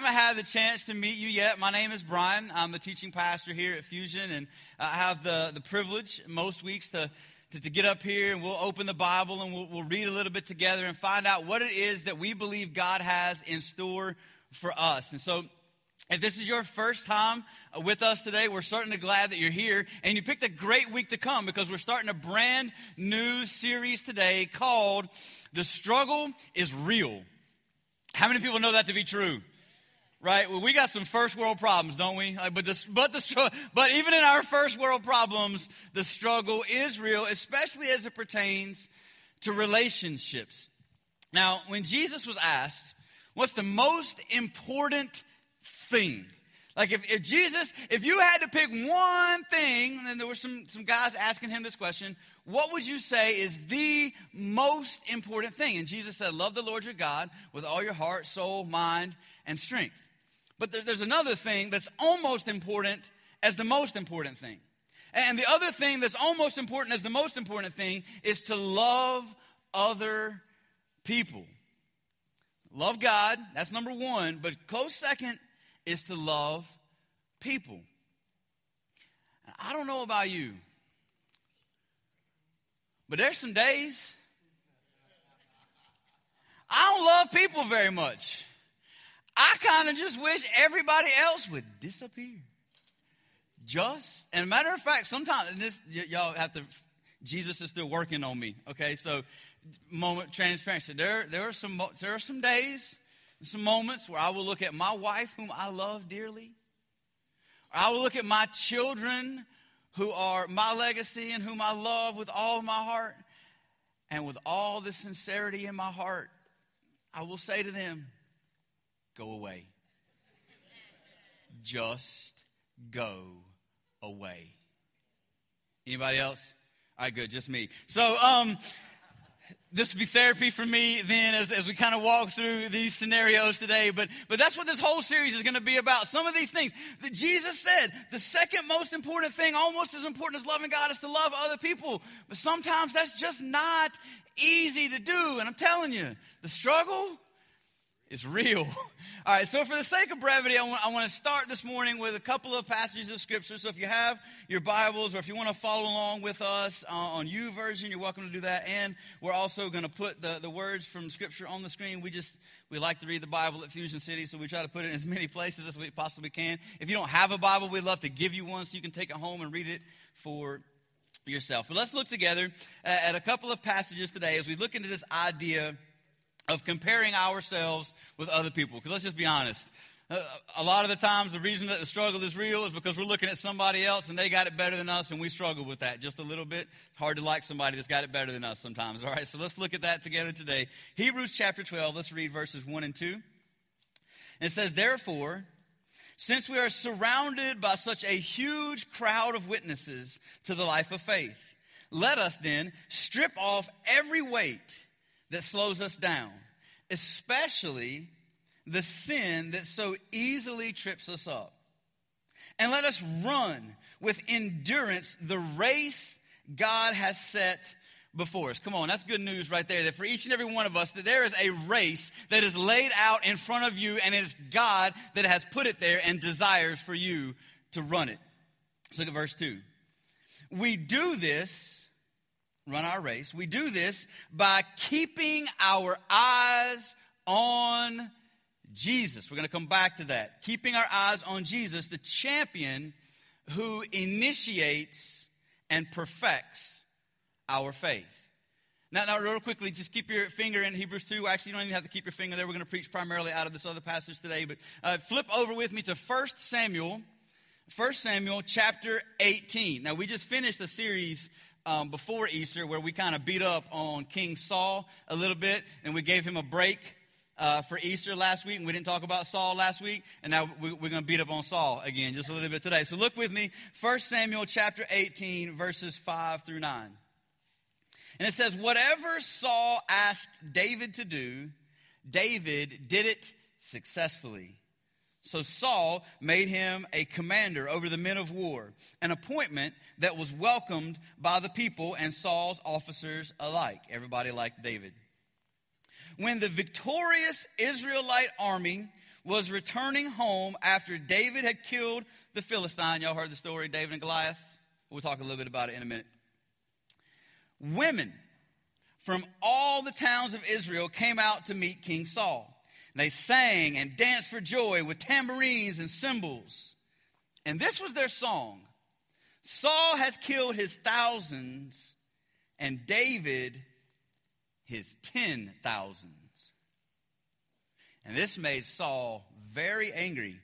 haven't had the chance to meet you yet, my name is Brian. I'm the teaching pastor here at Fusion, and I have the, the privilege most weeks to, to, to get up here and we'll open the Bible and we'll, we'll read a little bit together and find out what it is that we believe God has in store for us. And so, if this is your first time with us today, we're certainly glad that you're here. And you picked a great week to come because we're starting a brand new series today called The Struggle is Real. How many people know that to be true? Right? Well, we got some first world problems, don't we? Like, but, the, but, the, but even in our first world problems, the struggle is real, especially as it pertains to relationships. Now, when Jesus was asked, what's the most important thing? Like if, if Jesus, if you had to pick one thing, and there were some, some guys asking him this question, what would you say is the most important thing? And Jesus said, Love the Lord your God with all your heart, soul, mind, and strength. But there, there's another thing that's almost important as the most important thing. And the other thing that's almost important as the most important thing is to love other people. Love God, that's number one. But close second is to love people. I don't know about you. But there's some days I don't love people very much. I kind of just wish everybody else would disappear. Just, and matter of fact, sometimes, this, y- y'all have to, Jesus is still working on me, okay? So, moment transparency. There, there, are some, there are some days, some moments where I will look at my wife, whom I love dearly, I will look at my children who are my legacy and whom I love with all my heart and with all the sincerity in my heart, I will say to them, Go away. Just go away. Anybody else? All right, good, just me. So, um, this will be therapy for me then as, as we kind of walk through these scenarios today. But, but that's what this whole series is going to be about. Some of these things that Jesus said, the second most important thing, almost as important as loving God, is to love other people. But sometimes that's just not easy to do. And I'm telling you, the struggle is real. All right, so for the sake of brevity, I want, I want, to start this morning with a couple of passages of Scripture. So if you have your Bibles or if you want to follow along with us uh, on YouVersion, you're welcome to do that. And we're also going to put the, the words from Scripture on the screen. We just, we like to read the Bible at Fusion City, so we try to put it in as many places as we possibly can. If you don't have a Bible, we'd love to give you one so you can take it home and read it for yourself. But let's look together at a couple of passages today as we look into this idea of comparing ourselves with other people. Because let's just be honest. Uh, a lot of the times, the reason that the struggle is real is because we're looking at somebody else and they got it better than us, and we struggle with that just a little bit. Hard to like somebody that's got it better than us sometimes. All right, so let's look at that together today. Hebrews chapter 12, let's read verses 1 and 2. It says, Therefore, since we are surrounded by such a huge crowd of witnesses to the life of faith, let us then strip off every weight that slows us down, especially the sin that so easily trips us up. And let us run with endurance the race God has set before us. Come on, that's good news right there. That for each and every one of us, that there is a race that is laid out in front of you, and it's God that has put it there and desires for you to run it. Let's look at verse 2. We do this run our race. We do this by keeping our eyes on Jesus. We're going to come back to that. Keeping our eyes on Jesus, the champion who initiates and perfects our faith. Now, now, real quickly, just keep your finger in Hebrews 2. Actually, you don't even have to keep your finger there. We're going to preach primarily out of this other passage today. But uh, flip over with me to 1 Samuel, 1 Samuel chapter 18. Now, we just finished a series um, before Easter where we kind of beat up on King Saul a little bit and we gave him a break uh, for Easter last week, and we didn't talk about Saul last week, and now we, are going to beat up on Saul again just a little bit today. So look with me, 1 Samuel chapter 18, verses 5 through 9. And it says, Whatever Saul asked David to do, David did it successfully. So Saul made him a commander over the men of war, an appointment that was welcomed by the people and Saul's officers alike. Everybody liked David. When the victorious Israelite army was returning home after David had killed the Philistine. Y'all heard the story, David and Goliath? We'll talk a little bit about it in a minute. Women from all the towns of Israel came out to meet King Saul. They sang and danced for joy with tambourines and cymbals. And this was their song Saul has killed his thousands, and David his ten thousands. And this made Saul very angry.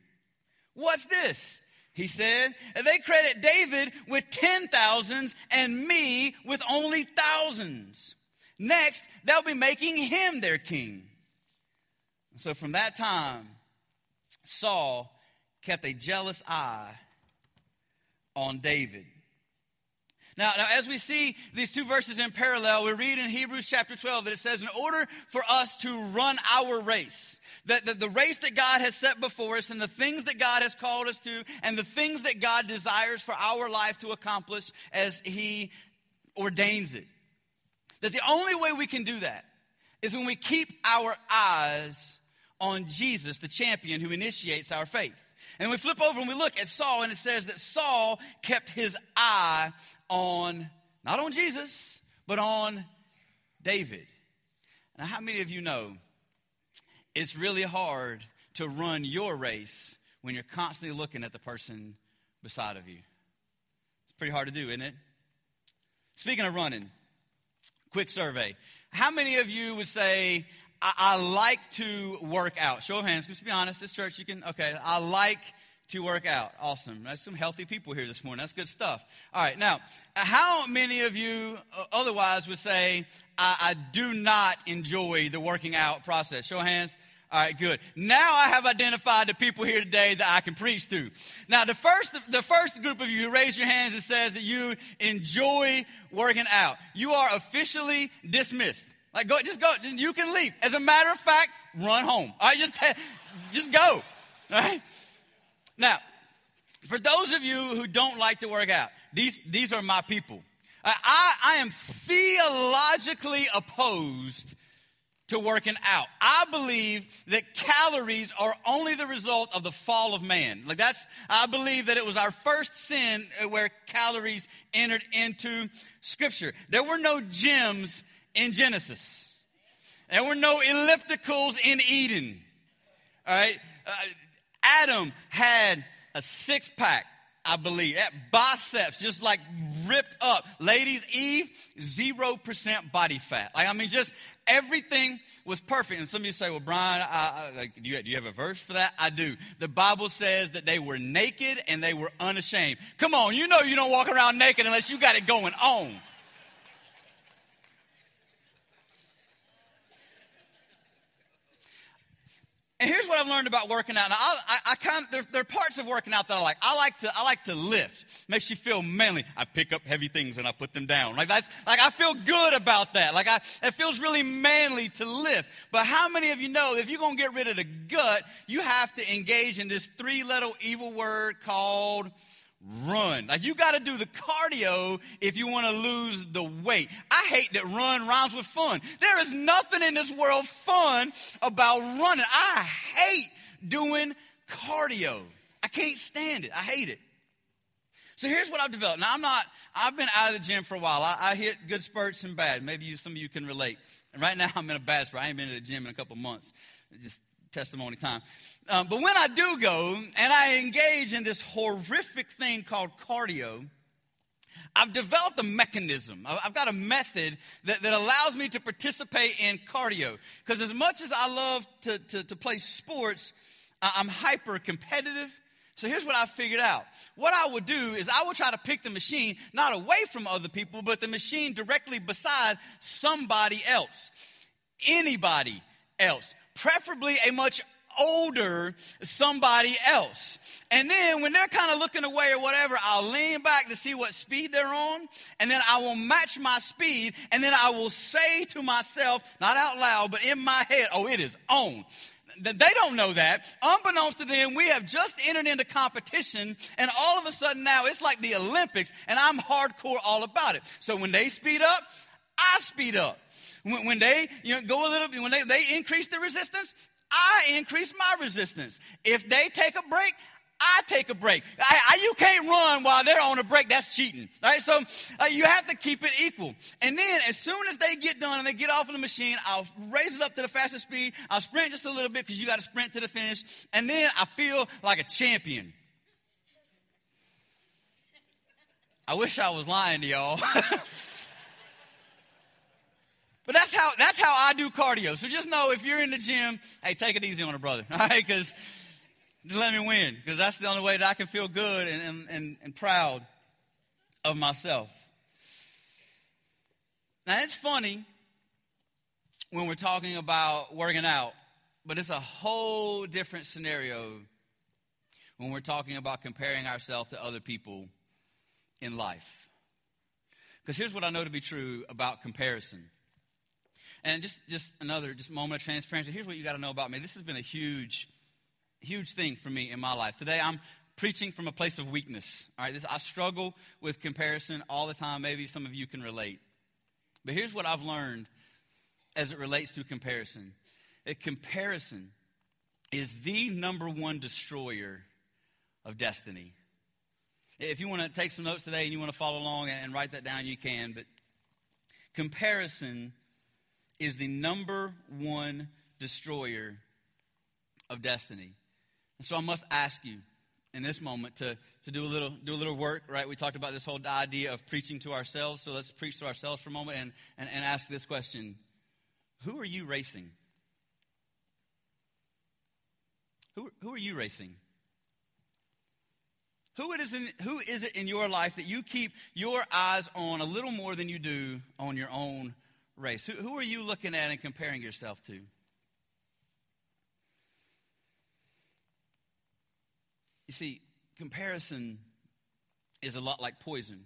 What's this? He said, they credit David with ten thousands and me with only thousands. Next, they'll be making him their king. So from that time, Saul kept a jealous eye on David. Now, now, as we see these two verses in parallel, we read in Hebrews chapter 12 that it says, in order for us to run our race, that, that the race that God has set before us and the things that God has called us to and the things that God desires for our life to accomplish as He ordains it, that the only way we can do that is when we keep our eyes on Jesus, the champion who initiates our faith. And we flip over and we look at Saul, and it says that Saul kept his eye on, not on Jesus, but on David. Now, how many of you know it's really hard to run your race when you're constantly looking at the person beside of you? It's pretty hard to do, isn't it? Speaking of running, quick survey. How many of you would say, I, I like to work out. Show of hands. Just be honest. This church, you can, okay. I like to work out. Awesome. There's some healthy people here this morning. That's good stuff. All right. Now, how many of you uh, otherwise would say, I, I do not enjoy the working out process? Show of hands. All right, good. Now I have identified the people here today that I can preach to. Now, the first, the first group of you who raise your hands and says that you enjoy working out, you are officially dismissed. Like, go, just go. You can leave. As a matter of fact, run home. All right, just, just go. All right. Now, for those of you who don't like to work out, these, these are my people. I, I am theologically opposed to working out. I believe that calories are only the result of the fall of man. Like that's, I believe that it was our first sin where calories entered into scripture. There were no gyms in Genesis. There were no ellipticals in Eden. All right. Uh, Adam had a six pack, I believe, at biceps just like ripped up. Ladies, Eve, 0% body fat. Like, I mean, just everything was perfect. And some of you say, well, Brian, I, I, like, do, you, do you have a verse for that? I do. The Bible says that they were naked and they were unashamed. Come on, you know you don't walk around naked unless you got it going on. And here's what I've learned about working out. Now, I, I, I kind of, there, there, are parts of working out that I like. I like to, I like to lift. Makes you feel manly. I pick up heavy things and I put them down. Like that's, like I feel good about that. Like I, it feels really manly to lift. But how many of you know if you're going to get rid of the gut, you have to engage in this three letter evil word called run. Like you got to do the cardio if you want to lose the weight. I hate that run rhymes with fun. There is nothing in this world fun about running. I hate doing cardio. I can't stand it. I hate it. So here's what I've developed. Now I'm not. I've been out of the gym for a while. I, I hit good spurts and bad. Maybe you, some of you can relate. And right now I'm in a bad spot. I ain't been to the gym in a couple months. Just testimony time. Um, but when I do go and I engage in this horrific thing called cardio, I've developed a mechanism. I've got a method that, that allows me to participate in cardio. Because as much as I love to, to, to play sports, I'm hyper competitive. So here's what I figured out. What I would do is I would try to pick the machine not away from other people, but the machine directly beside somebody else. Anybody else preferably a much older somebody else. And then when they're kind of looking away or whatever, I'll lean back to see what speed they're on. And then I will match my speed. And then I will say to myself, not out loud, but in my head, oh, it is on. They don't know that. Unbeknownst to them, we have just entered into competition, and all of a sudden now it's like the Olympics, and I'm hardcore all about it. So when they speed up, I speed up. When, when they you know, go a little, when they, they increase the resistance, I increase my resistance. If they take a break, I take a break. I, I, you can't run while they're on a break. That's cheating. Right? So uh, you have to keep it equal. And then as soon as they get done and they get off of the machine, I'll raise it up to the fastest speed. I'll sprint just a little bit because you got to sprint to the finish. And then I feel like a champion. I wish I was lying to y'all. But that's how that's how I do cardio. So just know if you're in the gym, hey, take it easy on a brother, all right? Because just let me win, because that's the only way that I can feel good and, and, and, and proud of myself. Now it's funny when we're talking about working out, but it's a whole different scenario when we're talking about comparing ourselves to other people in life. Because here's what I know to be true about comparison and just, just another just moment of transparency. Here's what you got to know about me. This has been a huge, huge thing for me in my life. Today, I'm preaching from a place of weakness. All right, this, I struggle with comparison all the time. Maybe some of you can relate. But here's what I've learned as it relates to comparison. That comparison is the number one destroyer of destiny. If you want to take some notes today and you want to follow along and write that down, you can. But comparison is the number one destroyer of destiny. And so I must ask you in this moment to, to do, a little, do a little work, right? We talked about this whole idea of preaching to ourselves. So let's preach to ourselves for a moment and, and, and ask this question Who are you racing? Who, who are you racing? Who, it is in, who is it in your life that you keep your eyes on a little more than you do on your own race? Who, who are you looking at and comparing yourself to? You see, comparison is a lot like poison.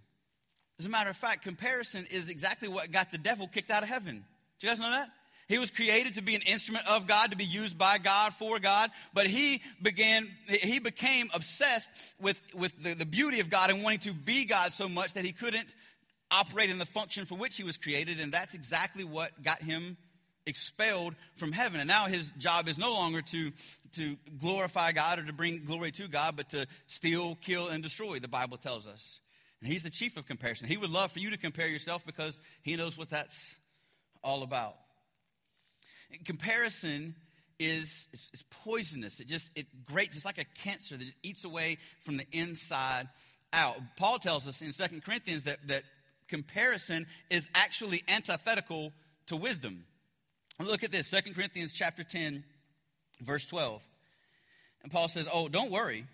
As a matter of fact, comparison is exactly what got the devil kicked out of heaven. Do you guys know that? He was created to be an instrument of God, to be used by God, for God, but he began, he became obsessed with, with the, the beauty of God and wanting to be God so much that he couldn't operate in the function for which he was created, and that's exactly what got him expelled from heaven. And now his job is no longer to, to glorify God or to bring glory to God, but to steal, kill, and destroy, the Bible tells us. And he's the chief of comparison. He would love for you to compare yourself because he knows what that's all about. And comparison is, is, is, poisonous. It just it grates. It's like a cancer that just eats away from the inside out. Paul tells us in 2 Corinthians that, that comparison is actually antithetical to wisdom. Look at this 2 Corinthians chapter 10, verse 12. And Paul says, Oh, don't worry.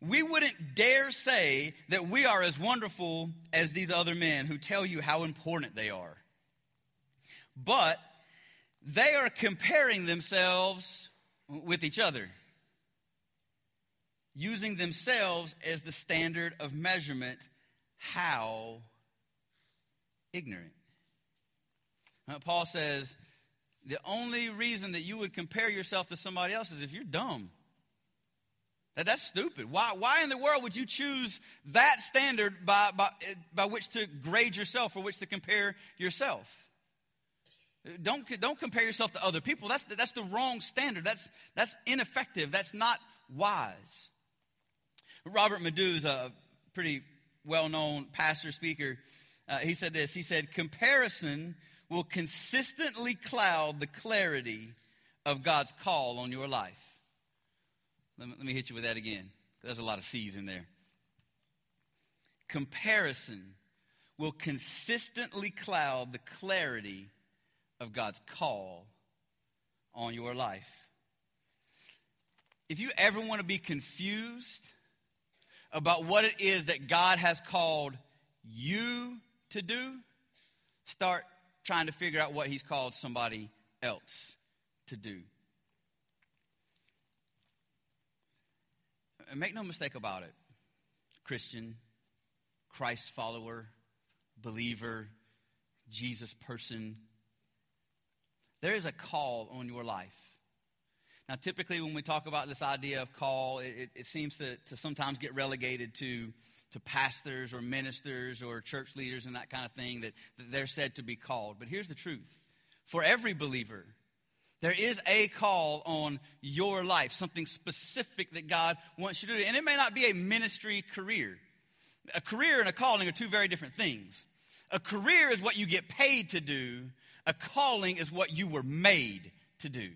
We wouldn't dare say that we are as wonderful as these other men who tell you how important they are. But they are comparing themselves with each other, using themselves as the standard of measurement. How ignorant. Now, Paul says the only reason that you would compare yourself to somebody else is if you're dumb. That, that's stupid. Why, why in the world would you choose that standard by, by, by which to grade yourself or which to compare yourself? Don't, don't compare yourself to other people. That's, that's the wrong standard. That's, that's ineffective. That's not wise. Robert Madu is a pretty well known pastor speaker uh, he said this He said, Comparison will consistently cloud the clarity of God's call on your life. Let me, let me hit you with that again. There's a lot of C's in there. Comparison will consistently cloud the clarity of God's call on your life. If you ever want to be confused about what it is that God has called you to do, start trying to figure out what he's called somebody else to do. And make no mistake about it Christian, Christ follower, believer, Jesus person. There is a call on your life. Now, typically, when we talk about this idea of call, it, it seems to, to sometimes get relegated to to pastors or ministers or church leaders and that kind of thing that, that they're said to be called. But here's the truth for every believer, There is a call on your life, something specific that God wants you to do. And it may not be a ministry career. A career and a calling are two very different things. A career is what you get paid to do, a calling is what you were made to do.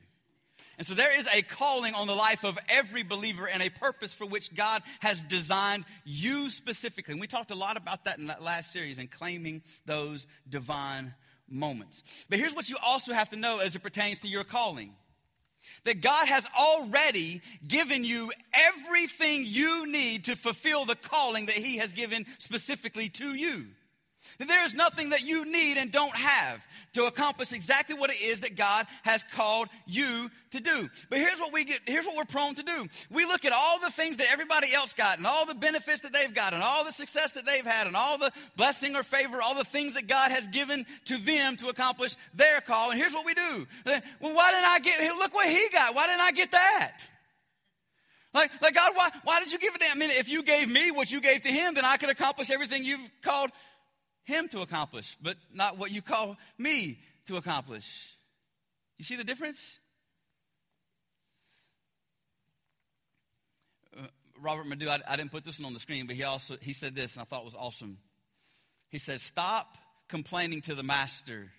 And so there is a calling on the life of every believer and a purpose for which God has designed you specifically. And we talked a lot about that in that last series and claiming those divine moments. But here's what you also have to know as it pertains to your calling that God has already given you everything you need to fulfill the calling that He has given specifically to you. There is nothing that you need and don't have to accomplish exactly what it is that God has called you to do. But here's what we get, here's what we're prone to do. We look at all the things that everybody else got and all the benefits that they've got and all the success that they've had and all the blessing or favor, all the things that God has given to them to accomplish their call. And here's what we do. Well, why didn't I get, look what he got. Why didn't I get that? Like, like God, why, why did you give it to him? I mean, if you gave me what you gave to him, then I could accomplish everything you've called him to accomplish, but not what you call me to accomplish. You see the difference? Uh, Robert Madu, I, I, didn't put this one on the screen, but he also he said this, and I thought it was awesome. He said, "Stop complaining to the master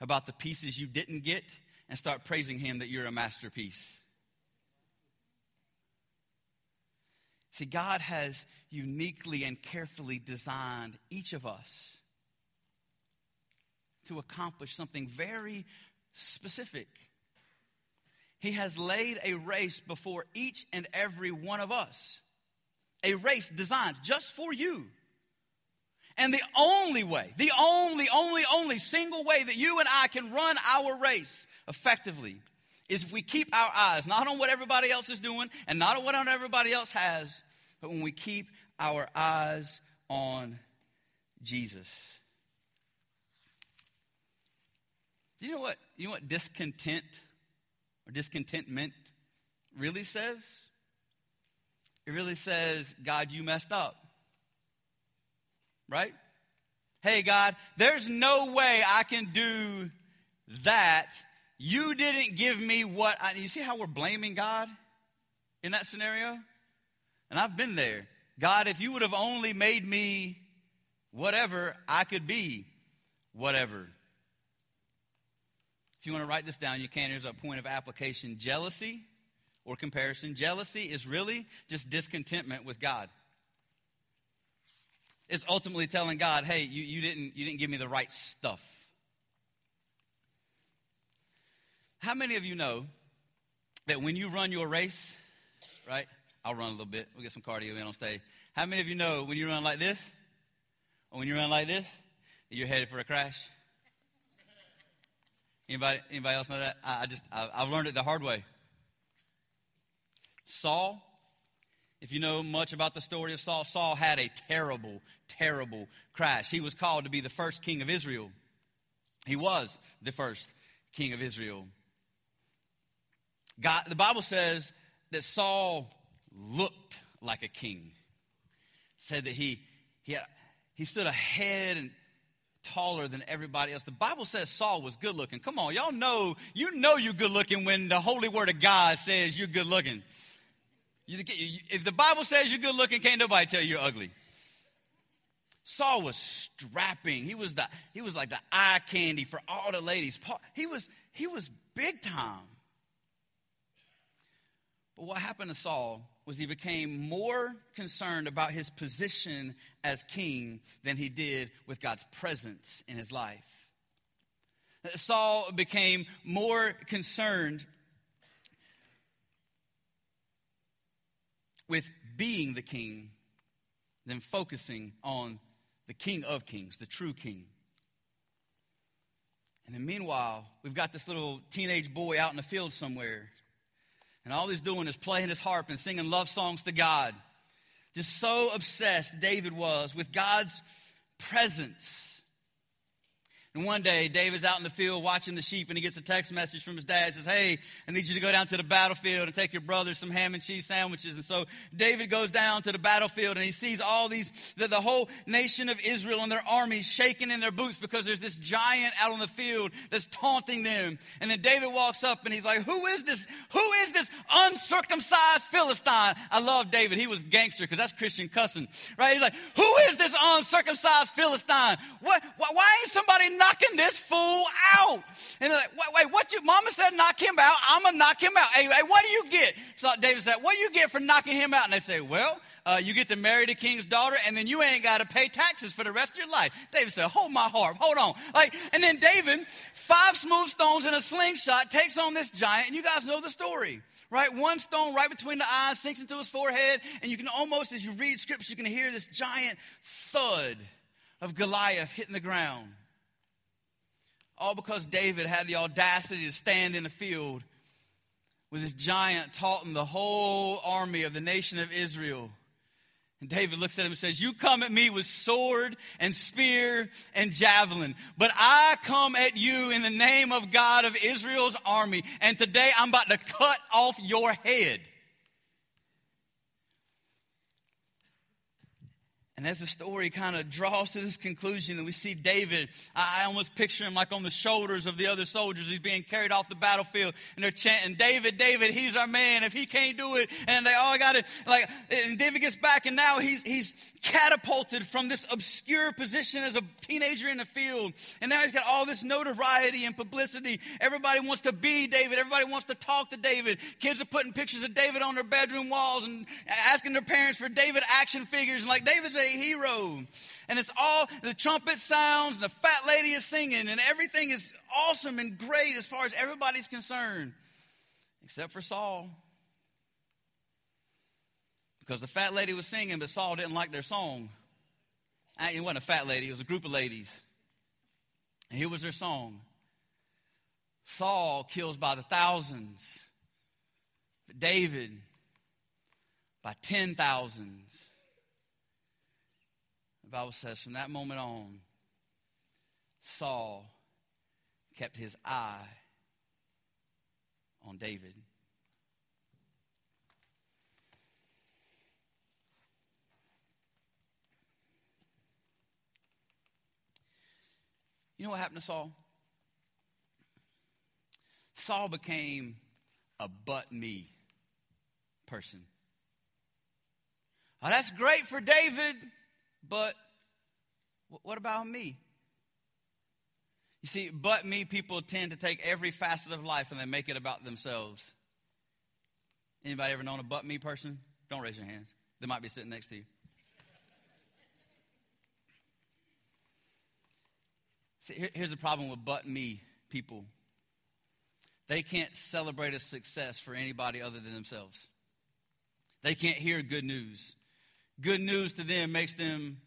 about the pieces you didn't get, and start praising him that you're a masterpiece." See, God has uniquely and carefully designed each of us to accomplish something very specific. He has laid a race before each and every one of us, a race designed just for you. And the only way, the only, only, only single way that you and I can run our race effectively is if we keep our eyes not on what everybody else is doing and not on what everybody else has, but when we keep our eyes on Jesus. Do you know what you know what discontent or discontentment really says? It really says, God, you messed up. Right? Hey, God, there's no way I can do that. You didn't give me what I. You see how we're blaming God in that scenario? And I've been there. God, if you would have only made me whatever, I could be whatever. If you want to write this down, you can. Here's a point of application jealousy or comparison. Jealousy is really just discontentment with God. It's ultimately telling God, hey, you, you, didn't, you didn't give me the right stuff. How many of you know that when you run your race, right, I'll run a little bit. We'll get some cardio in on stage. How many of you know when you run like this, or when you run like this, you're headed for a crash? Anybody, anybody else know that? I, I just, I, I've learned it the hard way. Saul, if you know much about the story of Saul, Saul had a terrible, terrible crash. He was called to be the first king of Israel. He was the first king of Israel. God, the Bible says that Saul looked like a king. Said that he, he, had, he stood ahead and taller than everybody else. The Bible says Saul was good looking. Come on, y'all know, you know you're good looking when the holy word of God says you're good looking. You, if the Bible says you're good looking, can't nobody tell you you're ugly. Saul was strapping. He was the he was like the eye candy for all the ladies. He was he was big time. But what happened to Saul was he became more concerned about his position as king than he did with God's presence in his life. Saul became more concerned with being the king than focusing on the king of kings, the true king. And then meanwhile, we've got this little teenage boy out in the field somewhere and all he's doing is playing his harp and singing love songs to God. Just so obsessed David was with God's presence And one day, David's out in the field watching the sheep, and he gets a text message from his dad. says, Hey, I need you to go down to the battlefield and take your brother some ham and cheese sandwiches. And so David goes down to the battlefield, and he sees all these, the, the whole nation of Israel and their armies shaking in their boots because there's this giant out on the field that's taunting them. And then David walks up, and he's like, Who is this? Who is this uncircumcised Philistine? I love David. He was gangster because that's Christian cussing, right? He's like, Who is this uncircumcised Philistine? What, why ain't somebody knocking this fool out. And they're like, wait, wait, what you, mama said knock him out. I'm going to knock him out. Hey, hey, what do you get? So David said, what do you get for knocking him out? And they say, well, uh, you get to marry the king's daughter, and then you ain't got to pay taxes for the rest of your life. David said, hold my heart, hold on. Like, and then David, five smooth stones and a slingshot, takes on this giant, and you guys know the story right? One stone right between the eyes sinks into his forehead, and you can almost, as you read scripture, you can hear this giant thud of Goliath hitting the ground. All because David had the audacity to stand in the field with this giant taunting the whole army of the nation of Israel. And David looks at him and says, You come at me with sword and spear and javelin, but I come at you in the name of God of Israel's army, and today I'm about to cut off your head. And as the story kind of draws to this conclusion, and we see David, I almost picture him like on the shoulders of the other soldiers. He's being carried off the battlefield, and they're chanting, David, David, he's our man. If he can't do it, and they all got it. Like, and David gets back, and now he's, he's catapulted from this obscure position as a teenager in the field. And now he's got all this notoriety and publicity. Everybody wants to be David. Everybody wants to talk to David. Kids are putting pictures of David on their bedroom walls and asking their parents for David action figures. And like, David's a hero. And it's all the trumpet sounds, and the fat lady is singing, and everything is awesome and great as far as everybody's concerned, except for Saul. Because the fat lady was singing, but Saul didn't like their song. It wasn't a fat lady, it was a group of ladies. And here was their song Saul kills by the thousands, but David by ten thousands. Bible says from that moment on, Saul kept his eye on David. You know what happened to Saul? Saul became a but me person. Oh, that's great for David, but what about me? You see, but me people tend to take every facet of life and they make it about themselves. Anybody ever known a but me person? Don't raise your hands. They might be sitting next to you. See, here's the problem with but me people. They can't celebrate a success for anybody other than themselves. They can't hear good news. Good news to them makes them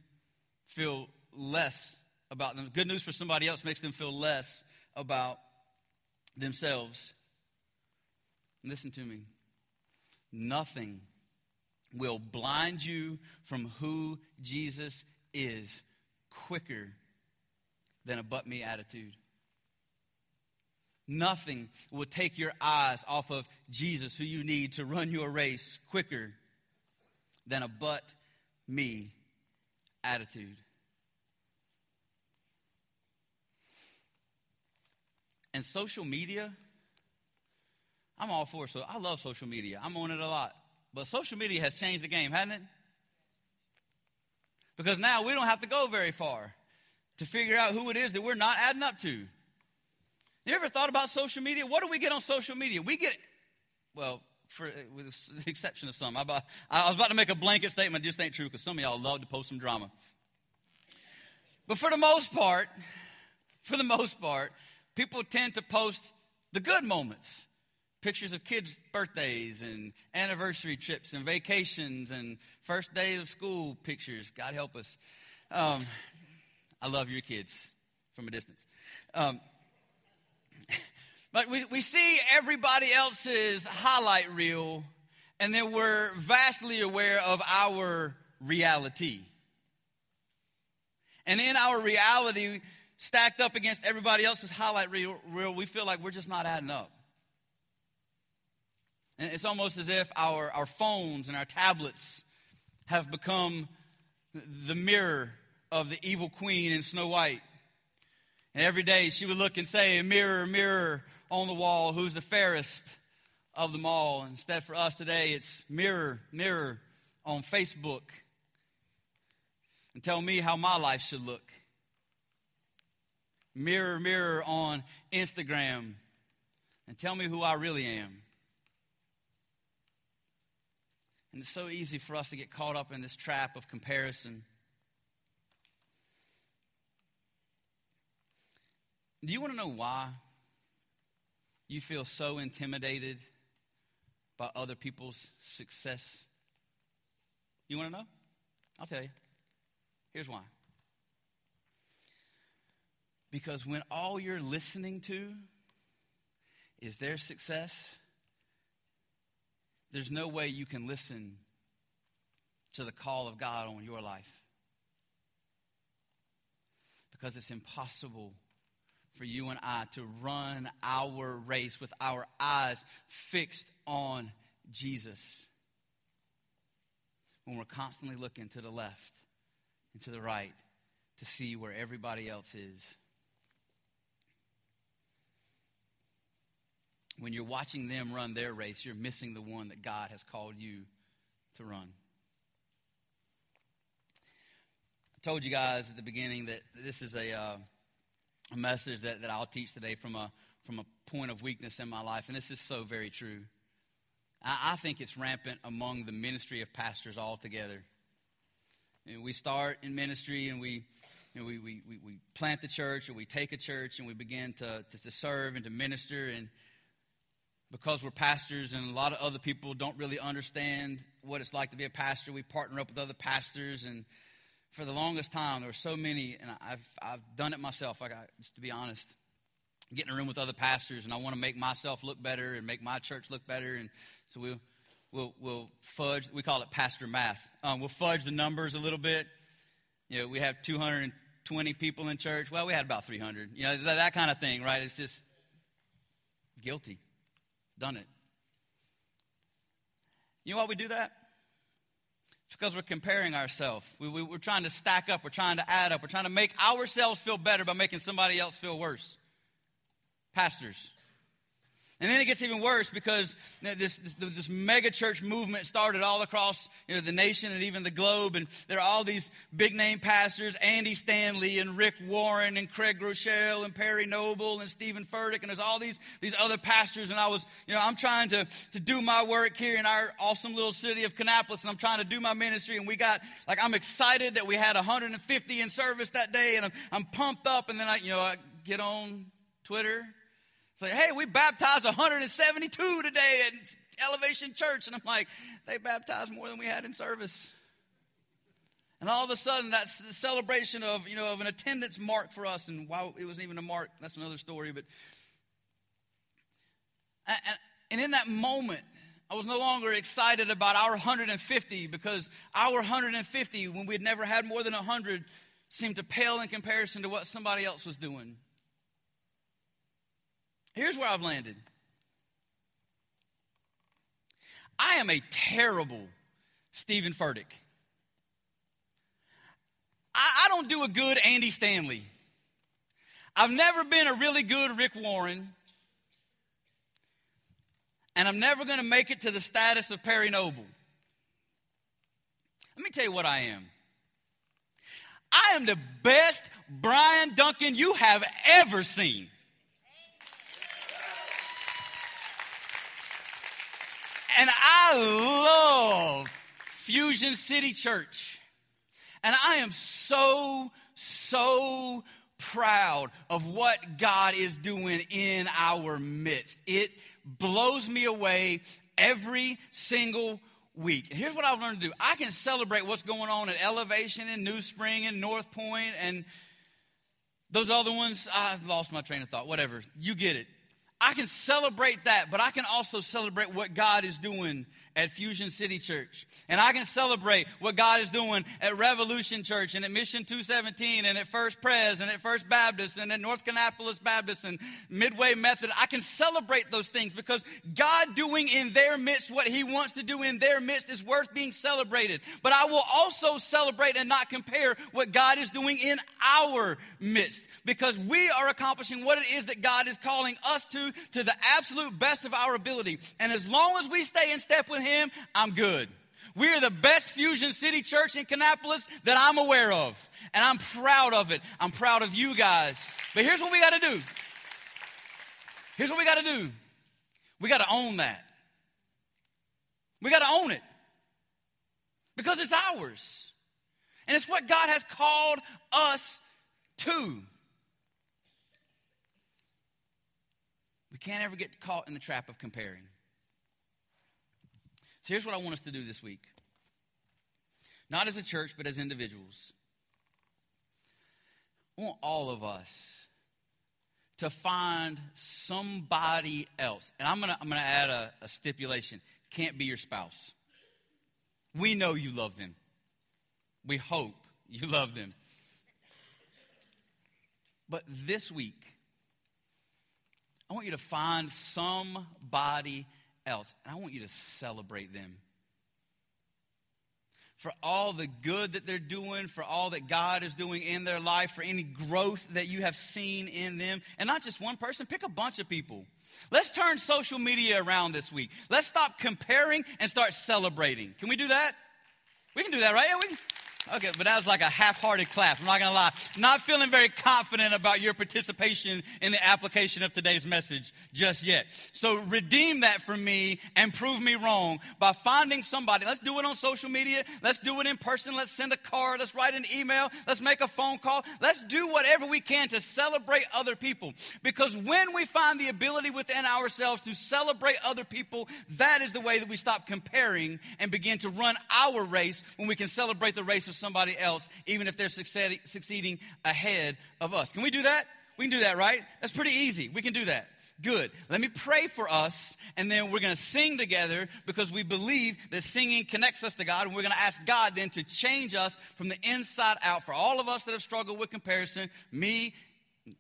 feel less about them. Good news for somebody else makes them feel less about themselves. Listen to me. Nothing will blind you from who Jesus is quicker than a but me attitude. Nothing will take your eyes off of Jesus, who you need to run your race, quicker than a but me attitude. And social media, I'm all for so I love social media. I'm on it a lot. But social media has changed the game, hasn't it? Because now we don't have to go very far to figure out who it is that we're not adding up to. You ever thought about social media? What do we get on social media? We get, well, for, with the exception of some. I, about, I was about to make a blanket statement, just ain't true because some of y'all love to post some drama. But for the most part, for the most part, people tend to post the good moments pictures of kids' birthdays and anniversary trips and vacations and first day of school pictures. God help us. Um, I love your kids from a distance. Um, but we, we see everybody else's highlight reel, and then we're vastly aware of our reality. And in our reality, stacked up against everybody else's highlight reel, we feel like we're just not adding up. And it's almost as if our, our phones and our tablets have become the mirror of the evil queen in Snow White. And every day she would look and say, Mirror, mirror on the wall, who's the fairest of them all? Instead, for us today, it's mirror, mirror on Facebook and tell me how my life should look. Mirror, mirror on Instagram and tell me who I really am. And it's so easy for us to get caught up in this trap of comparison. Do you want to know why you feel so intimidated by other people's success? You want to know? I'll tell you. Here's why. Because when all you're listening to is their success, there's no way you can listen to the call of God on your life. Because it's impossible for you and I to run our race with our eyes fixed on Jesus when we're constantly looking to the left and to the right to see where everybody else is. When you're watching them run their race, you're missing the one that God has called you to run. I told you guys at the beginning that this is a. Uh, a message that, that I'll teach today from a, from a point of weakness in my life, and this is so very true. I, I think it's rampant among the ministry of pastors altogether. And we start in ministry and we, we, we, we, plant the church or we take a church and we begin to, to, to serve and to minister. And because we're pastors and a lot of other people don't really understand what it's like to be a pastor, we partner up with other pastors and for the longest time, there were so many, and I've, I've done it myself, like I, just to be honest. Get in a room with other pastors, and I want to make myself look better and make my church look better. And so we'll, we'll, we'll fudge, we call it pastor math. Um, we'll fudge the numbers a little bit. You know, we have 220 people in church. Well, we had about 300. You know, that, that kind of thing, right? It's just guilty. Done it. You know why we do that? It's because we're comparing ourselves. We, we, we're trying to stack up. We're trying to add up. We're trying to make ourselves feel better by making somebody else feel worse. Pastors, and then it gets even worse because this, this, this, mega church movement started all across you know, the nation and even the globe. And there are all these big name pastors Andy Stanley and Rick Warren and Craig Groeschel and Perry Noble and Stephen Furtick. And there's all these, these other pastors. And I was, you know, I'm trying to, to do my work here in our awesome little city of Kannapolis. And I'm trying to do my ministry. And we got, like, I'm excited that we had 150 in service that day. And I'm, I'm pumped up. And then I, you know, I get on Twitter Say, hey, we baptized 172 today at Elevation Church. And I'm like, they baptized more than we had in service. And all of a sudden, that's the celebration of, you know, of an attendance mark for us. And why it wasn't even a mark, that's another story. But and, in that moment, I was no longer excited about our 150 because our 150, when we had never had more than 100, seemed to pale in comparison to what somebody else was doing. Here's where I've landed I am a terrible Stephen Furtick. I, I don't do a good Andy Stanley. I've never been a really good Rick Warren. And I'm never going to make it to the status of Perry Noble. Let me tell you what I am. I am the best Brian Duncan you have ever seen. And I love Fusion City Church. And I am so, so proud of what God is doing in our midst. It blows me away every single week. And here's what I've learned to do I can celebrate what's going on at Elevation and New Spring and North Point and those other ones. I've lost my train of thought. Whatever. You get it. I can celebrate that, but I can also celebrate what God is doing at Fusion City Church. And I can celebrate what God is doing at Revolution Church and at Mission 217 and at First Pres and at First Baptist and at North Kannapolis Baptist and Midway Method. I can celebrate those things because God doing in their midst what He wants to do in their midst is worth being celebrated. But I will also celebrate and not compare what God is doing in our midst because we are accomplishing what it is that God is calling us to, to the absolute best of our ability. And as long as we stay in step with Him, I'm good. We are the best Fusion City Church in Kannapolis that I'm aware of. And I'm proud of it. I'm proud of you guys. But here's what we got to do. Here's what we got to do. We got to own that. We got to own it. Because it's ours. And it's what God has called us to. We can't ever get caught in the trap of comparing. So here's what I want us to do this week not as a church, but as individuals. I want all of us to find somebody else. And I'm going to I'm to add a, a stipulation can't be your spouse. We know you love them. We hope you love them. But this week, I want you to find somebody else, and I want you to celebrate them. For all the good that they're doing, for all that God is doing in their life, for any growth that you have seen in them. And not just one person, pick a bunch of people. Let's turn social media around this week. Let's stop comparing and start celebrating. Can we do that? We can do that, right? Yeah, we can. Okay, but that was like a half-hearted clap. I'm not gonna lie. Not feeling very confident about your participation in the application of today's message just yet. So redeem that for me and prove me wrong by finding somebody. Let's do it on social media. Let's do it in person. Let's send a card. Let's write an email. Let's make a phone call. Let's do whatever we can to celebrate other people. Because when we find the ability within ourselves to celebrate other people, that is the way that we stop comparing and begin to run our race when we can celebrate the race of somebody else, even if they're succeeding ahead of us. Can we do that? We can do that, right? That's pretty easy. We can do that. Good. Let me pray for us, and then we're going to sing together because we believe that singing connects us to God, and we're going to ask God then to change us from the inside out. For all of us that have struggled with comparison, me,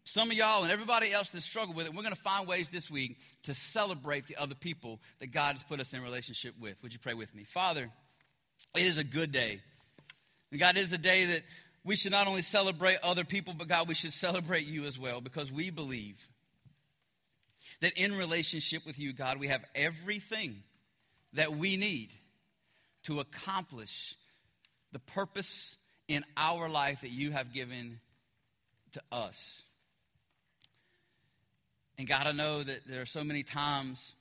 some of y'all, and everybody else that struggle with it, we're going to find ways this week to celebrate the other people that God has put us in relationship with. Would you pray with me? Father, it is a good day. And God, is a day that we should not only celebrate other people, but God, we should celebrate you as well because we believe that in relationship with you, God, we have everything that we need to accomplish the purpose in our life that you have given to us. And God, I know that there are so many times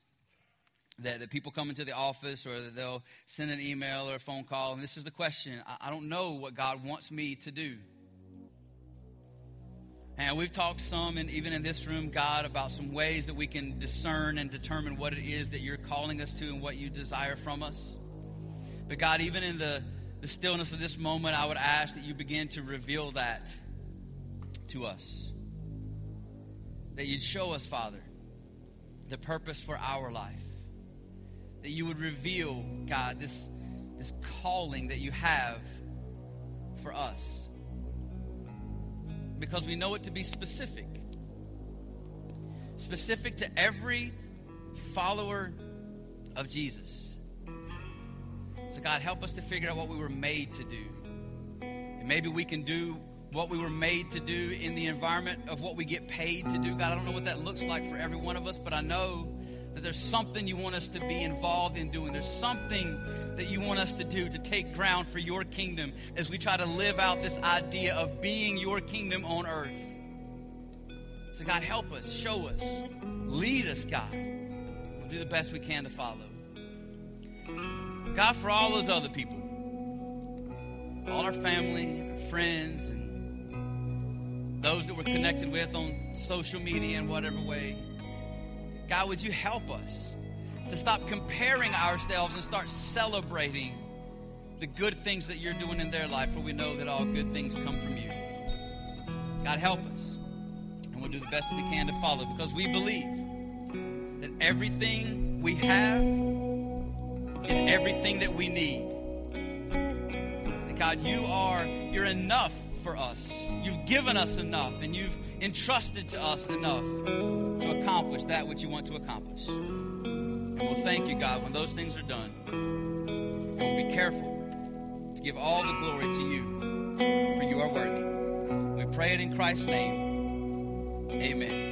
that, that people come into the office or they'll send an email or a phone call, and this is the question I, I don't know what God wants me to do. And we've talked some, and even in this room, God, about some ways that we can discern and determine what it is that you're calling us to and what you desire from us. But God, even in the, the stillness of this moment, I would ask that you begin to reveal that to us. That you'd show us, Father, the purpose for our life that you would reveal, God, this, this calling that you have for us. Because we know it to be specific. Specific to every follower of Jesus. So, God, help us to figure out what we were made to do. And maybe we can do what we were made to do in the environment of what we get paid to do. God, I don't know what that looks like for every one of us, but I know that there's something you want us to be involved in doing. There's something that you want us to do to take ground for your kingdom as we try to live out this idea of being your kingdom on earth. So, God, help us, show us, lead us, God. We'll do the best we can to follow. God, for all those other people, all our family, friends, and those that we're connected with on social media in whatever way. God, would you help us to stop comparing ourselves and start celebrating the good things that you're doing in their life, for we know that all good things come from you. God, help us. And we'll do the best we can to follow because we believe that everything we have is everything that we need. God, you are, you're enough for us. You've given us enough, and you've entrusted to us enough accomplish that which you want to accomplish. And we'll thank you, God, when those things are done. And we'll be careful to give all the glory to you, for you are worthy. We pray it in Christ's name. Amen.